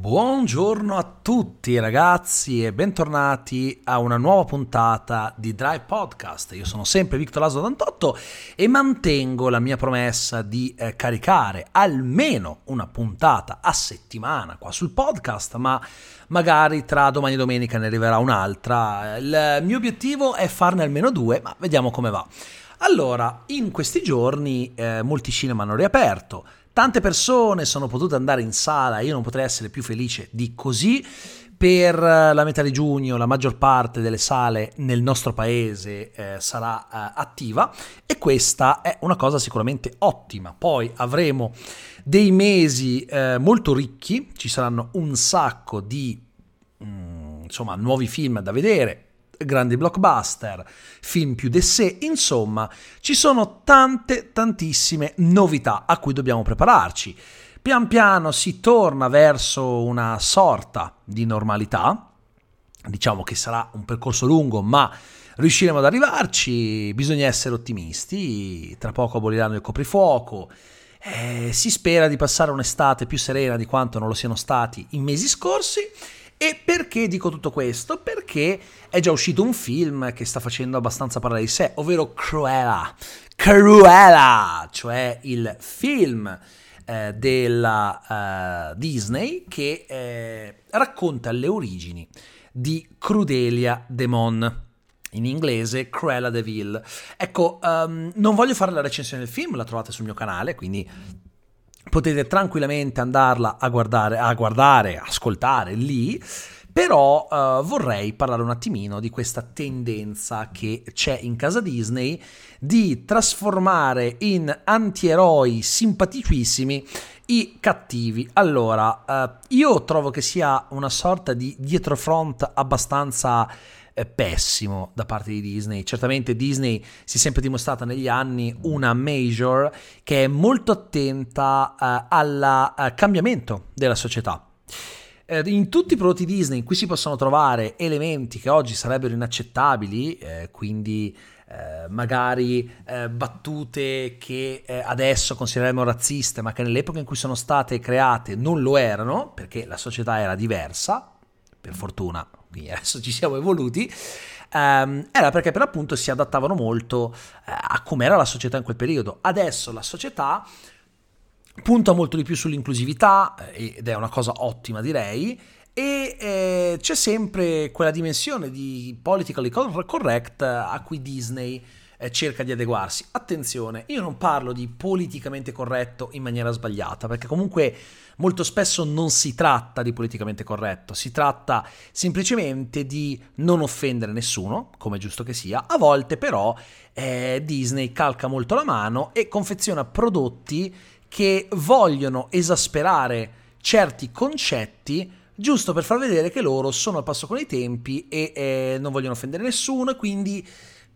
Buongiorno a tutti ragazzi e bentornati a una nuova puntata di Drive Podcast. Io sono sempre Victor Laso 88 e mantengo la mia promessa di eh, caricare almeno una puntata a settimana qua sul podcast, ma magari tra domani e domenica ne arriverà un'altra. Il mio obiettivo è farne almeno due, ma vediamo come va. Allora, in questi giorni eh, molti cinema hanno riaperto, Tante persone sono potute andare in sala, io non potrei essere più felice di così. Per eh, la metà di giugno la maggior parte delle sale nel nostro paese eh, sarà eh, attiva e questa è una cosa sicuramente ottima. Poi avremo dei mesi eh, molto ricchi, ci saranno un sacco di mm, insomma, nuovi film da vedere, grandi blockbuster, film più d'essè, insomma, ci sono tante, tantissime novità a cui dobbiamo prepararci. Pian piano si torna verso una sorta di normalità, diciamo che sarà un percorso lungo, ma riusciremo ad arrivarci, bisogna essere ottimisti, tra poco aboliranno il coprifuoco, eh, si spera di passare un'estate più serena di quanto non lo siano stati i mesi scorsi e perché dico tutto questo? Perché è già uscito un film che sta facendo abbastanza parlare di sé, ovvero Cruella. Cruella, cioè il film eh, della uh, Disney che eh, racconta le origini di Crudelia Demon in inglese Cruella de Vil. Ecco, um, non voglio fare la recensione del film, la trovate sul mio canale, quindi potete tranquillamente andarla a guardare, a guardare, ascoltare lì. Però uh, vorrei parlare un attimino di questa tendenza che c'è in casa Disney di trasformare in antieroi simpaticissimi i cattivi. Allora, uh, io trovo che sia una sorta di dietrofront abbastanza pessimo da parte di Disney. Certamente Disney si è sempre dimostrata negli anni una major che è molto attenta uh, al uh, cambiamento della società. Uh, in tutti i prodotti Disney in cui si possono trovare elementi che oggi sarebbero inaccettabili, eh, quindi magari battute che adesso consideriamo razziste, ma che nell'epoca in cui sono state create non lo erano, perché la società era diversa, per fortuna quindi adesso ci siamo evoluti, ehm, era perché per l'appunto si adattavano molto eh, a com'era la società in quel periodo. Adesso la società punta molto di più sull'inclusività eh, ed è una cosa ottima direi e eh, c'è sempre quella dimensione di politically correct a cui Disney eh, cerca di adeguarsi. Attenzione, io non parlo di politicamente corretto in maniera sbagliata, perché comunque molto spesso non si tratta di politicamente corretto, si tratta semplicemente di non offendere nessuno, come è giusto che sia. A volte però eh, Disney calca molto la mano e confeziona prodotti che vogliono esasperare certi concetti giusto per far vedere che loro sono al passo con i tempi e eh, non vogliono offendere nessuno e quindi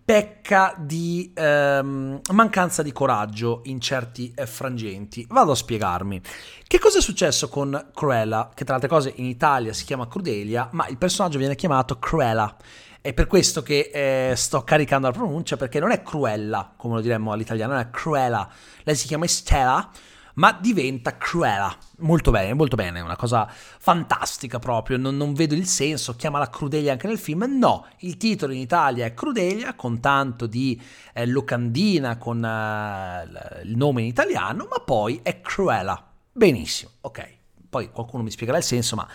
pecca di ehm, mancanza di coraggio in certi eh, frangenti. Vado a spiegarmi. Che cosa è successo con Cruella, che tra altre cose in Italia si chiama Crudelia, ma il personaggio viene chiamato Cruella. È per questo che eh, sto caricando la pronuncia, perché non è Cruella, come lo diremmo all'italiano, è Cruella. Lei si chiama Stella ma diventa Cruella. Molto bene, molto bene, una cosa fantastica proprio, non, non, vedo il senso, chiamala Crudelia anche nel film, no, il titolo in Italia è Crudelia, con tanto di eh, locandina, con eh, il nome in italiano, ma poi è Cruella. Benissimo, ok, poi qualcuno mi spiegherà il senso, ma...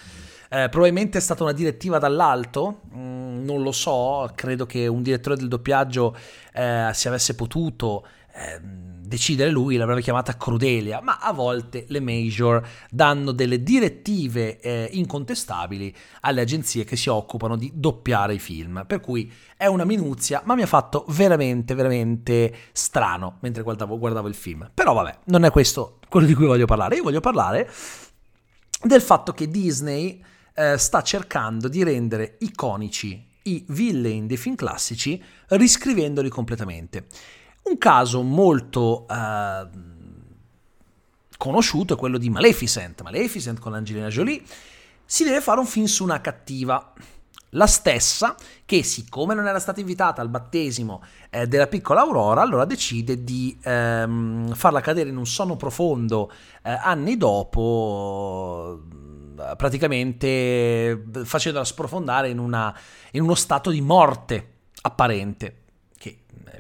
Eh, probabilmente è stata una direttiva dall'alto, mm, non lo so, credo che un direttore del doppiaggio eh, si avesse potuto eh, decidere lui l'avrebbe chiamata Crudelia, ma a volte le major danno delle direttive eh, incontestabili alle agenzie che si occupano di doppiare i film, per cui è una minuzia, ma mi ha fatto veramente, veramente strano mentre guardavo, guardavo il film. Però vabbè, non è questo quello di cui voglio parlare, io voglio parlare del fatto che Disney eh, sta cercando di rendere iconici i villain dei film classici riscrivendoli completamente. Un caso molto uh, conosciuto è quello di Maleficent. Maleficent con Angelina Jolie. Si deve fare un film su una cattiva. La stessa che, siccome non era stata invitata al battesimo eh, della piccola Aurora, allora decide di ehm, farla cadere in un sonno profondo eh, anni dopo, praticamente facendola sprofondare in, una, in uno stato di morte apparente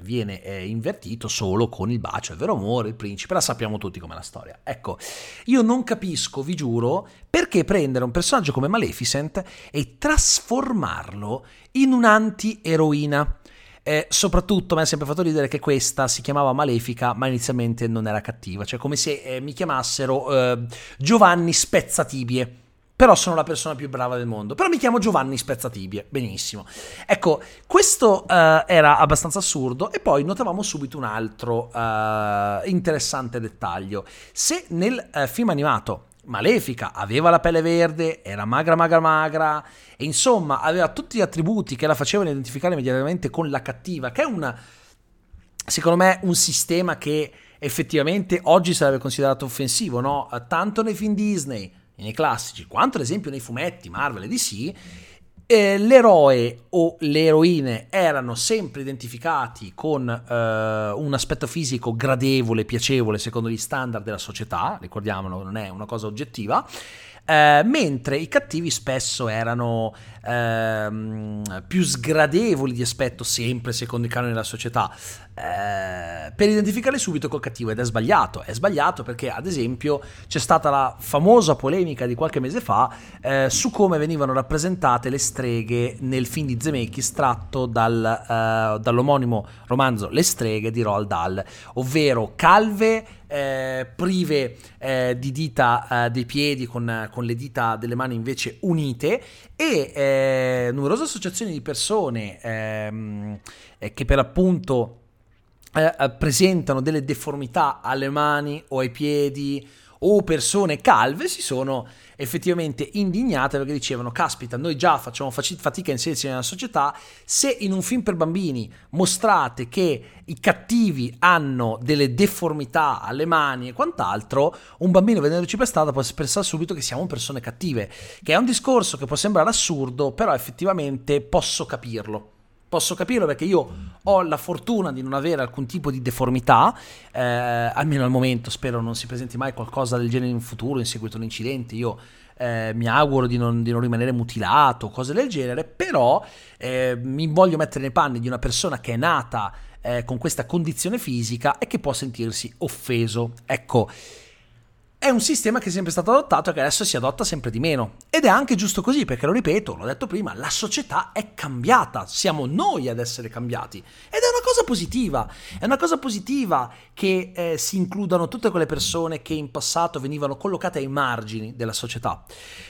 viene eh, invertito solo con il bacio, il vero amore, il principe, la sappiamo tutti come la storia. Ecco, io non capisco, vi giuro, perché prendere un personaggio come Maleficent e trasformarlo in un'anti-eroina. Eh, soprattutto mi ha sempre fatto ridere che questa si chiamava Malefica, ma inizialmente non era cattiva, cioè come se eh, mi chiamassero eh, Giovanni Spezzatibie. Però sono la persona più brava del mondo. Però mi chiamo Giovanni Spezzatibie. Benissimo. Ecco, questo uh, era abbastanza assurdo. E poi notavamo subito un altro uh, interessante dettaglio. Se nel uh, film animato Malefica aveva la pelle verde, era magra, magra, magra, e insomma aveva tutti gli attributi che la facevano identificare immediatamente con la cattiva, che è una, secondo me, un sistema che effettivamente oggi sarebbe considerato offensivo, no? Tanto nei film Disney, nei classici, quanto ad esempio nei fumetti Marvel e DC, eh, l'eroe o le eroine erano sempre identificati con eh, un aspetto fisico gradevole, piacevole secondo gli standard della società, ricordiamolo, non è una cosa oggettiva, eh, mentre i cattivi spesso erano ehm, più sgradevoli di aspetto, sempre secondo i canoni della società, eh, per identificare subito col cattivo ed è sbagliato. È sbagliato perché, ad esempio, c'è stata la famosa polemica di qualche mese fa eh, su come venivano rappresentate le streghe nel film di Zemeckis tratto dal, eh, dall'omonimo romanzo Le streghe di Roald Dahl, ovvero calve eh, prive eh, di dita eh, dei piedi con, con, le dita delle mani invece unite e eh, numerose associazioni di persone ehm, eh, che per appunto eh, presentano delle deformità alle mani o ai piedi o persone calve si sono effettivamente indignate perché dicevano caspita noi già facciamo fatica a inserirci nella società se in un film per bambini mostrate che i cattivi hanno delle deformità alle mani e quant'altro un bambino vedendoci per strada può pensare subito che siamo persone cattive che è un discorso che può sembrare assurdo però effettivamente posso capirlo Posso capirlo perché io ho la fortuna di non avere alcun tipo di deformità, eh, almeno al momento, spero non si presenti mai qualcosa del genere in futuro in seguito a un incidente. Io eh, mi auguro di non, di non, rimanere mutilato, cose del genere, però eh, mi voglio mettere nei panni di una persona che è nata eh, con questa condizione fisica e che può sentirsi offeso. Ecco è un sistema che è sempre stato adottato e che adesso si adotta sempre di meno. Ed è anche giusto così, perché lo ripeto, l'ho detto prima, la società è cambiata, siamo noi ad essere cambiati. Ed è una cosa positiva, è una cosa positiva che eh, si includano tutte quelle persone che in passato venivano collocate ai margini della società.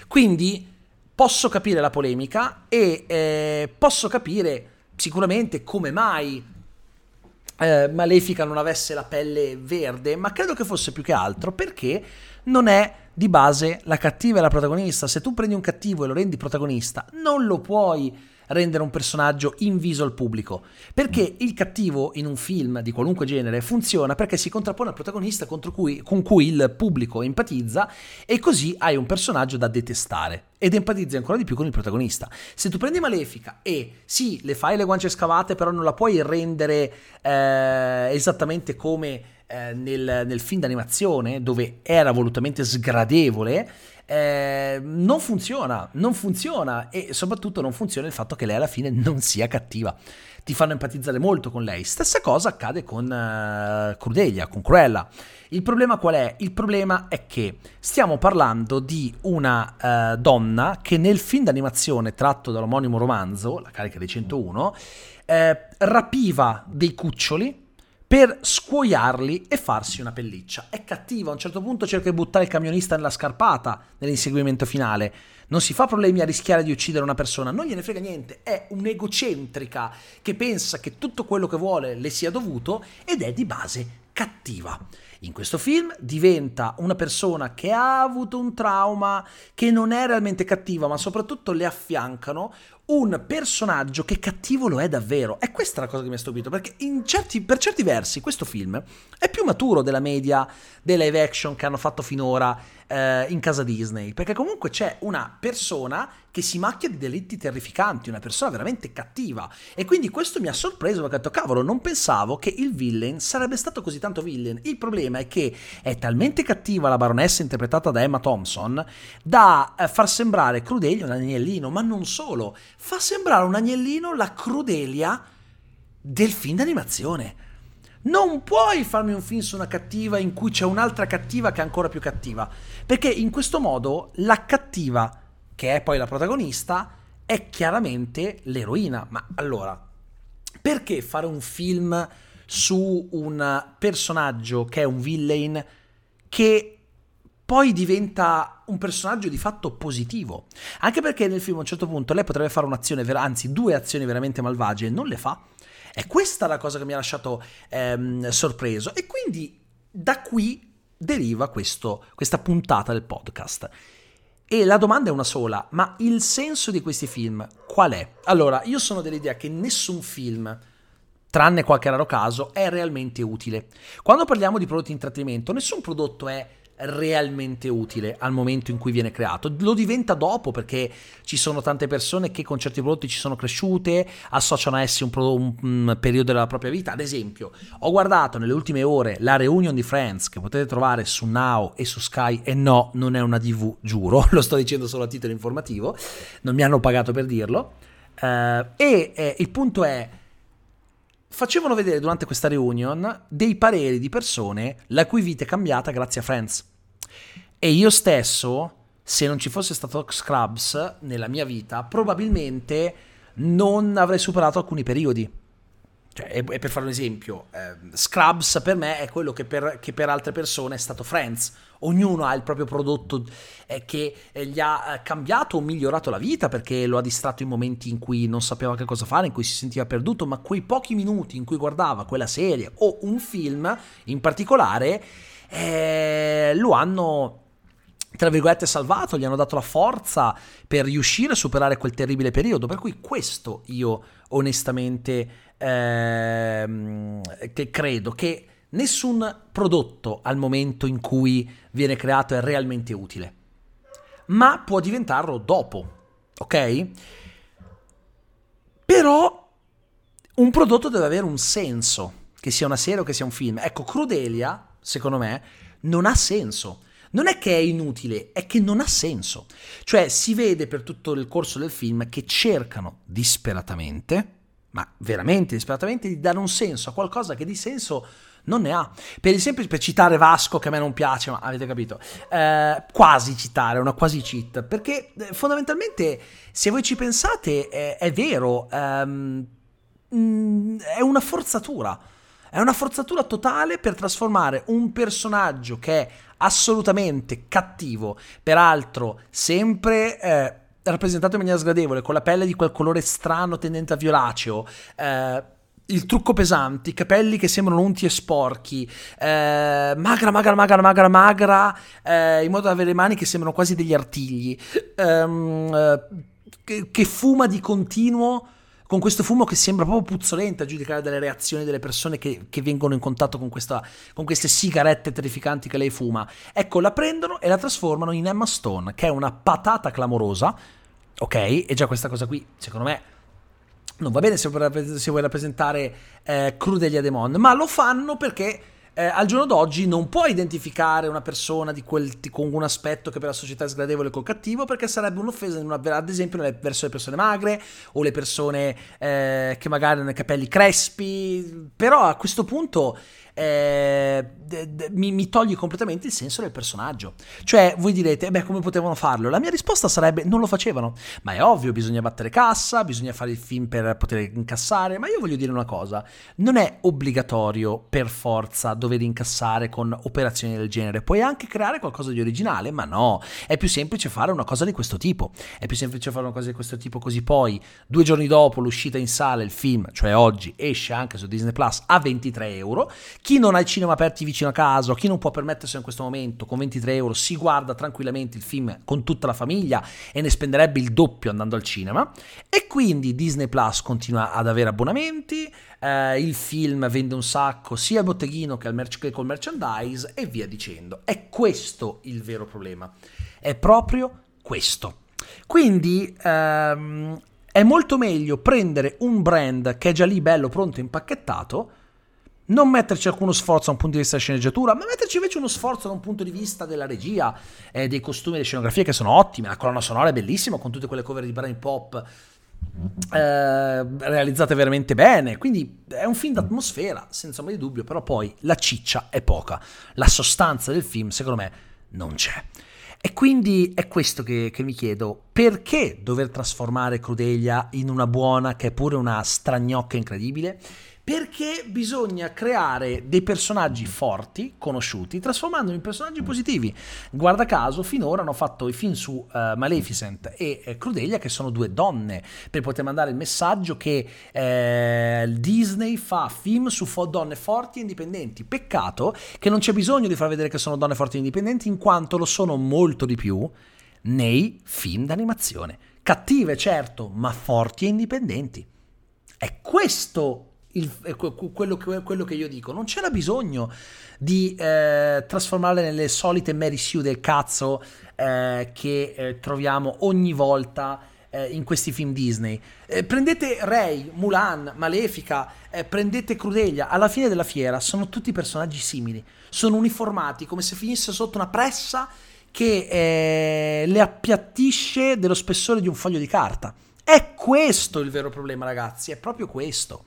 Quindi posso capire la polemica e eh, posso capire sicuramente come mai eh, Malefica non avesse la pelle verde, ma credo che fosse più che altro perché non è di base la cattiva e la protagonista. Se tu prendi un cattivo e lo rendi protagonista, non lo puoi rendere un personaggio inviso al pubblico. Perché il cattivo in un film di qualunque genere funziona perché si contrappone al protagonista cui, con cui il pubblico empatizza e così hai un personaggio da detestare ed empatizzi ancora di più con il protagonista. Se tu prendi Malefica e sì, le fai le guance scavate, però non la puoi rendere eh, esattamente come eh, nel, nel film d'animazione, dove era volutamente sgradevole, eh, non funziona, non funziona e soprattutto non funziona il fatto che lei alla fine non sia cattiva. Ti fanno empatizzare molto con lei. Stessa cosa accade con uh, Crudelia, con Cruella. Il problema qual è? Il problema è che stiamo parlando di una uh, donna che nel film d'animazione tratto dall'omonimo romanzo, La carica dei 101, eh, rapiva dei cuccioli per scuoiarli e farsi una pelliccia. È cattiva, a un certo punto cerca di buttare il camionista nella scarpata nell'inseguimento finale. Non si fa problemi a rischiare di uccidere una persona, non gliene frega niente, è un'egocentrica che pensa che tutto quello che vuole le sia dovuto ed è di base cattiva. In questo film diventa una persona che ha avuto un trauma, che non è realmente cattiva, ma soprattutto le affiancano un personaggio che cattivo lo è davvero. E questa è la cosa che mi ha stupito, perché certi, per certi versi questo film è più maturo della media dei live action che hanno fatto finora eh, in casa Disney, perché comunque c'è una persona che si macchia di delitti terrificanti, una persona veramente cattiva. E quindi questo mi ha sorpreso perché ho detto, cavolo, non pensavo che il villain sarebbe stato così tanto villain. Il problema è che è talmente cattiva la baronessa interpretata da Emma Thompson da eh, far sembrare Crudelia un agnellino, ma non solo, fa sembrare un agnellino la Crudelia del film d'animazione. Non puoi farmi un film su una cattiva in cui c'è un'altra cattiva che è ancora più cattiva. Perché in questo modo la cattiva, che è poi la protagonista, è chiaramente l'eroina. Ma allora, perché fare un film su un personaggio che è un villain che poi diventa un personaggio di fatto positivo. Anche perché nel film a un certo punto lei potrebbe fare un'azione, anzi due azioni veramente malvagie e non le fa. E questa è la cosa che mi ha lasciato ehm, sorpreso. E quindi da qui deriva questo, questa puntata del podcast. E la domanda è una sola, ma il senso di questi film qual è? Allora, io sono dell'idea che nessun film, tranne qualche raro caso, è realmente utile. Quando parliamo di prodotti di intrattenimento, nessun prodotto è realmente utile al momento in cui viene creato. Lo diventa dopo perché ci sono tante persone che con certi prodotti ci sono cresciute, associano a essi un, pro, un, un, periodo della propria vita. Ad esempio, ho guardato nelle ultime ore la reunion di Friends che potete trovare su Now e su Sky e no, non è una DV, giuro, lo sto dicendo solo a titolo informativo, non mi hanno pagato per dirlo. Uh, e eh, il punto è facevano vedere durante questa reunion dei pareri di persone la cui vita è cambiata grazie a Friends. E io stesso, se non ci fosse stato Scrubs nella mia vita, probabilmente non avrei superato alcuni periodi. Cioè, e, per fare un esempio, eh, Scrubs per me è quello che per, che per, altre persone è stato Friends. Ognuno ha il proprio prodotto eh, che eh, gli ha eh, cambiato o migliorato la vita perché lo ha distratto in momenti in cui non sapeva che cosa fare, in cui si sentiva perduto, ma quei pochi minuti in cui guardava quella serie o un film in particolare eh, lo hanno tra virgolette salvato, gli hanno dato la forza per riuscire a superare quel terribile periodo. Per cui questo io onestamente ehm, che credo che nessun prodotto al momento in cui viene creato è realmente utile, ma può diventarlo dopo, ok? Però un prodotto deve avere un senso, che sia una serie o che sia un film. Ecco, Crudelia, secondo me, non ha senso. Non è che è inutile, è che non ha senso. Cioè si vede per tutto il corso del film che cercano disperatamente ma veramente disperatamente, di dare un senso a qualcosa che di senso non ne ha. Per esempio, per citare Vasco, che a me non piace, ma avete capito, eh, quasi citare, una quasi cheat, perché eh, fondamentalmente, se voi ci pensate, è, è vero, ehm, mm, è una forzatura. È una forzatura totale per trasformare un personaggio che è assolutamente cattivo, peraltro sempre... Eh, rappresentato in maniera sgradevole, con la pelle di quel colore strano tendente a violaceo, eh, il trucco pesante, i capelli che sembrano unti e sporchi, eh, magra, magra, magra, magra, magra, eh, in modo da avere le mani che sembrano quasi degli artigli, ehm, eh, che, che, fuma di continuo con questo fumo che sembra proprio puzzolente a giudicare dalle reazioni delle persone che, che vengono in contatto con, questa, con, queste sigarette terrificanti che lei fuma. Ecco, la prendono e la trasformano in Emma Stone, che è una patata clamorosa, ok? E già questa cosa qui, secondo me, non va bene se vuoi, rappresentare eh, Crudelia Demon, ma lo fanno perché eh, al giorno d'oggi non puoi identificare una persona quel, con un aspetto che per la società è sgradevole col cattivo perché sarebbe un'offesa, una, ad esempio, verso le persone magre o le persone eh, che magari hanno i capelli crespi, però a questo punto eh, d- d- mi, mi, toglie completamente il senso del personaggio. Cioè, voi direte, beh, come potevano farlo? La mia risposta sarebbe, non lo facevano. Ma è ovvio, bisogna battere cassa, bisogna fare il film per poter incassare, ma io voglio dire una cosa, non è obbligatorio per forza dover incassare con operazioni del genere, puoi anche creare qualcosa di originale, ma no, è più semplice fare una cosa di questo tipo, è più semplice fare una cosa di questo tipo così poi, due giorni dopo l'uscita in sala il film, cioè oggi, esce anche su Disney Plus a 23 euro, Chi non ha i cinema aperti vicino a casa, chi non può permettersi in questo momento con 23 euro, si guarda tranquillamente il film con tutta la famiglia e ne spenderebbe il doppio andando al cinema. E quindi Disney Plus continua ad avere abbonamenti, eh, il film vende un sacco sia al botteghino che, al merch- che col merchandise e via dicendo. È questo il vero problema. È proprio questo. Quindi ehm, è molto meglio prendere un brand che è già lì bello, pronto, impacchettato non metterci alcuno sforzo da un punto di vista della sceneggiatura, ma metterci invece uno sforzo da un punto di vista della regia, eh, dei costumi e delle scenografie che sono ottime, la colonna sonora è bellissima con tutte quelle cover di Brain Pop eh, realizzate veramente bene, quindi è un film d'atmosfera, senza ombra di dubbio, però poi la ciccia è poca, la sostanza del film secondo me non c'è. E quindi è questo che, che, mi chiedo, perché dover trasformare Crudelia in una buona che è pure una stragnocca incredibile? Perché bisogna creare dei personaggi forti, conosciuti, trasformandoli in personaggi positivi. Guarda caso, finora hanno fatto i film su uh, Maleficent e uh, Crudelia, che sono due donne, per poter mandare il messaggio che uh, Disney fa film su donne forti e indipendenti. Peccato che non c'è bisogno di far vedere che sono donne forti e indipendenti, in quanto lo sono molto di più nei film d'animazione. Cattive, certo, ma forti e indipendenti. È questo il, quello, quello, che io dico. Non c'era bisogno di eh, trasformarle nelle solite Mary Sue del cazzo eh, che eh, troviamo ogni volta eh, in questi film Disney. Eh, prendete Ray, Mulan, Malefica, eh, prendete Crudelia, alla fine della fiera sono tutti personaggi simili, sono uniformati come se finisse sotto una pressa che le appiattisce dello spessore di un foglio di carta. È questo il vero problema, ragazzi, è proprio questo.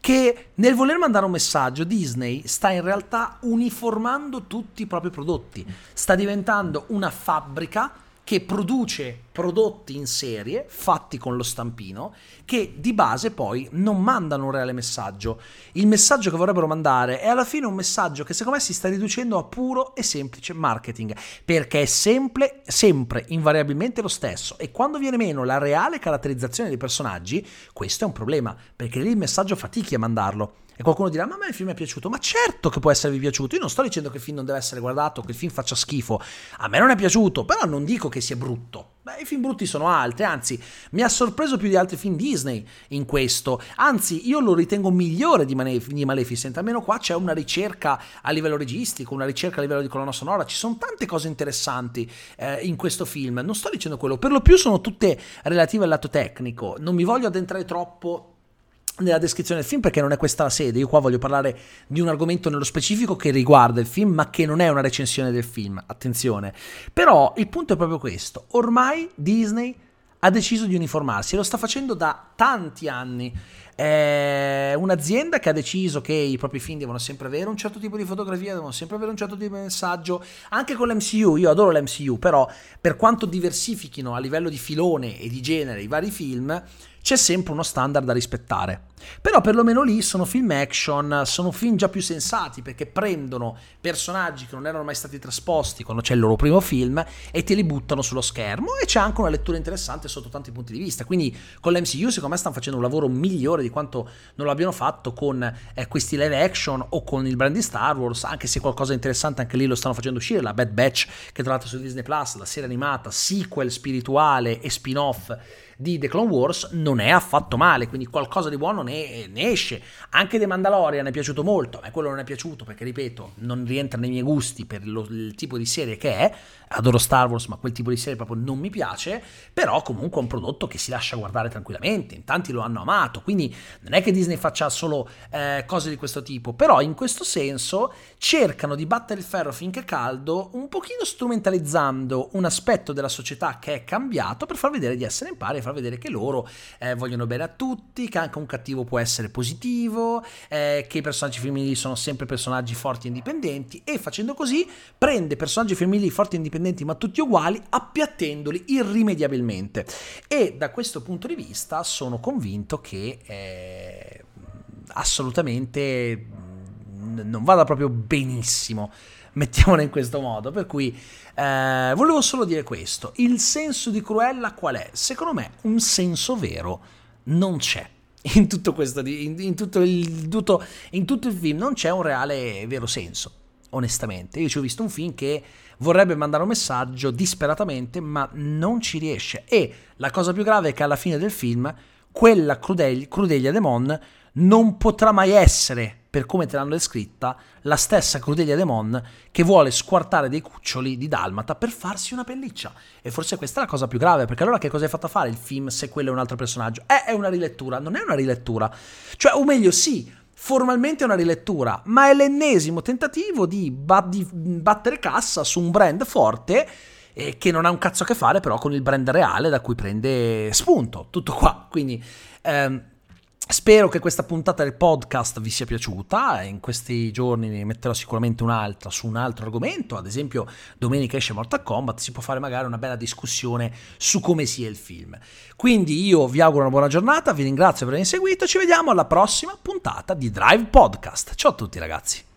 Che nel voler mandare un messaggio, Disney sta in realtà uniformando tutti i propri prodotti. Sta diventando una fabbrica che produce prodotti in serie fatti con lo stampino che di base poi non mandano un reale messaggio. Il messaggio che vorrebbero mandare è alla fine un messaggio che secondo me si sta riducendo a puro e semplice marketing perché è sempre, sempre invariabilmente lo stesso e quando viene meno la reale caratterizzazione dei personaggi questo è un problema perché lì il messaggio fatichi a mandarlo. E qualcuno dirà, ma a me il film è piaciuto. Ma certo che può esservi piaciuto. Io non sto dicendo che il film non deve essere guardato, che il film faccia schifo. A me non è piaciuto, però non dico che sia brutto. Beh, i film brutti sono altri, anzi, mi ha sorpreso più di altri film Disney in questo. Anzi, io lo ritengo migliore di, Malef- di Maleficent. Almeno qua c'è una ricerca a livello registico, una ricerca a livello di colonna sonora. Ci sono tante cose interessanti eh, in questo film. Non sto dicendo quello, per lo più sono tutte relative al lato tecnico. Non mi voglio addentrare troppo nella descrizione del film perché non è questa la sede. Io qua voglio parlare di un argomento nello specifico che riguarda il film, ma che non è una recensione del film. Attenzione. Però il punto è proprio questo. Ormai Disney ha deciso di uniformarsi e lo sta facendo da tanti anni. È un'azienda che ha deciso che i propri film devono sempre avere un certo tipo di fotografia, devono sempre avere un certo tipo di messaggio, anche con l'MCU. Io adoro l'MCU, però per quanto diversifichino a livello di filone e di genere i vari film, c'è sempre uno standard da rispettare. Però perlomeno lì sono film action, sono film già più sensati perché prendono personaggi che non erano mai stati trasposti quando c'è il loro primo film e te li buttano sullo schermo e c'è anche una lettura interessante sotto tanti punti di vista. Quindi con l'MCU secondo me stanno facendo un lavoro migliore di quanto non lo abbiano fatto con eh, questi live action o con il brand di Star Wars, anche se qualcosa di interessante anche lì lo stanno facendo uscire, la Bad Batch che l'altro su Disney Plus, la serie animata, sequel spirituale e spin-off di The Clone Wars non è affatto male, quindi qualcosa di buono ne, ne esce. Anche The Mandalorian è piaciuto molto, a me quello non è piaciuto perché, ripeto, non rientra nei miei gusti per lo, il tipo di serie che è. Adoro Star Wars, ma quel tipo di serie proprio non mi piace, però comunque è un prodotto che si lascia guardare tranquillamente, in tanti lo hanno amato, quindi non è che Disney faccia solo eh, cose di questo tipo, però in questo senso cercano di battere il ferro finché caldo, un pochino strumentalizzando un aspetto della società che è cambiato per far vedere di essere in pari e far vedere che loro eh, vogliono bene a tutti, che anche un cattivo può essere positivo, eh, che i personaggi femminili sono sempre personaggi forti e indipendenti e facendo così prende personaggi femminili forti e indipendenti ma tutti uguali appiattendoli irrimediabilmente. E da questo punto di vista sono convinto che eh, assolutamente non vada proprio benissimo mettiamola in questo modo. Per cui eh, volevo solo dire questo. Il senso di Cruella qual è? Secondo me un senso vero non c'è. in tutto questo, in, in, tutto il, tutto, in tutto il film non c'è un reale vero senso, onestamente. Io ci ho visto un film che vorrebbe mandare un messaggio disperatamente, ma non ci riesce. E la cosa più grave è che alla fine del film quella crudeglia, crudeglia Demon non potrà mai essere, per come te l'hanno descritta, la stessa Crudelia Demon che vuole squartare dei cuccioli di Dalmata per farsi una pelliccia. E forse questa è la cosa più grave, perché allora che cosa hai fatto fare il film se quello è un altro personaggio? Eh, è una rilettura, non è una rilettura. Cioè, o meglio, sì, formalmente è una rilettura, ma è l'ennesimo tentativo di, bat- di battere cassa su un brand forte eh, che non ha un cazzo a che fare però con il brand reale da cui prende spunto. Tutto qua. Quindi... Ehm, Spero che questa puntata del podcast vi sia piaciuta, in questi giorni ne metterò sicuramente un'altra su un altro argomento, ad esempio domenica esce Mortal Kombat, si può fare magari una bella discussione su come sia il film. Quindi io vi auguro una buona giornata, vi ringrazio per aver seguito, ci vediamo alla prossima puntata di Drive Podcast. Ciao a tutti ragazzi!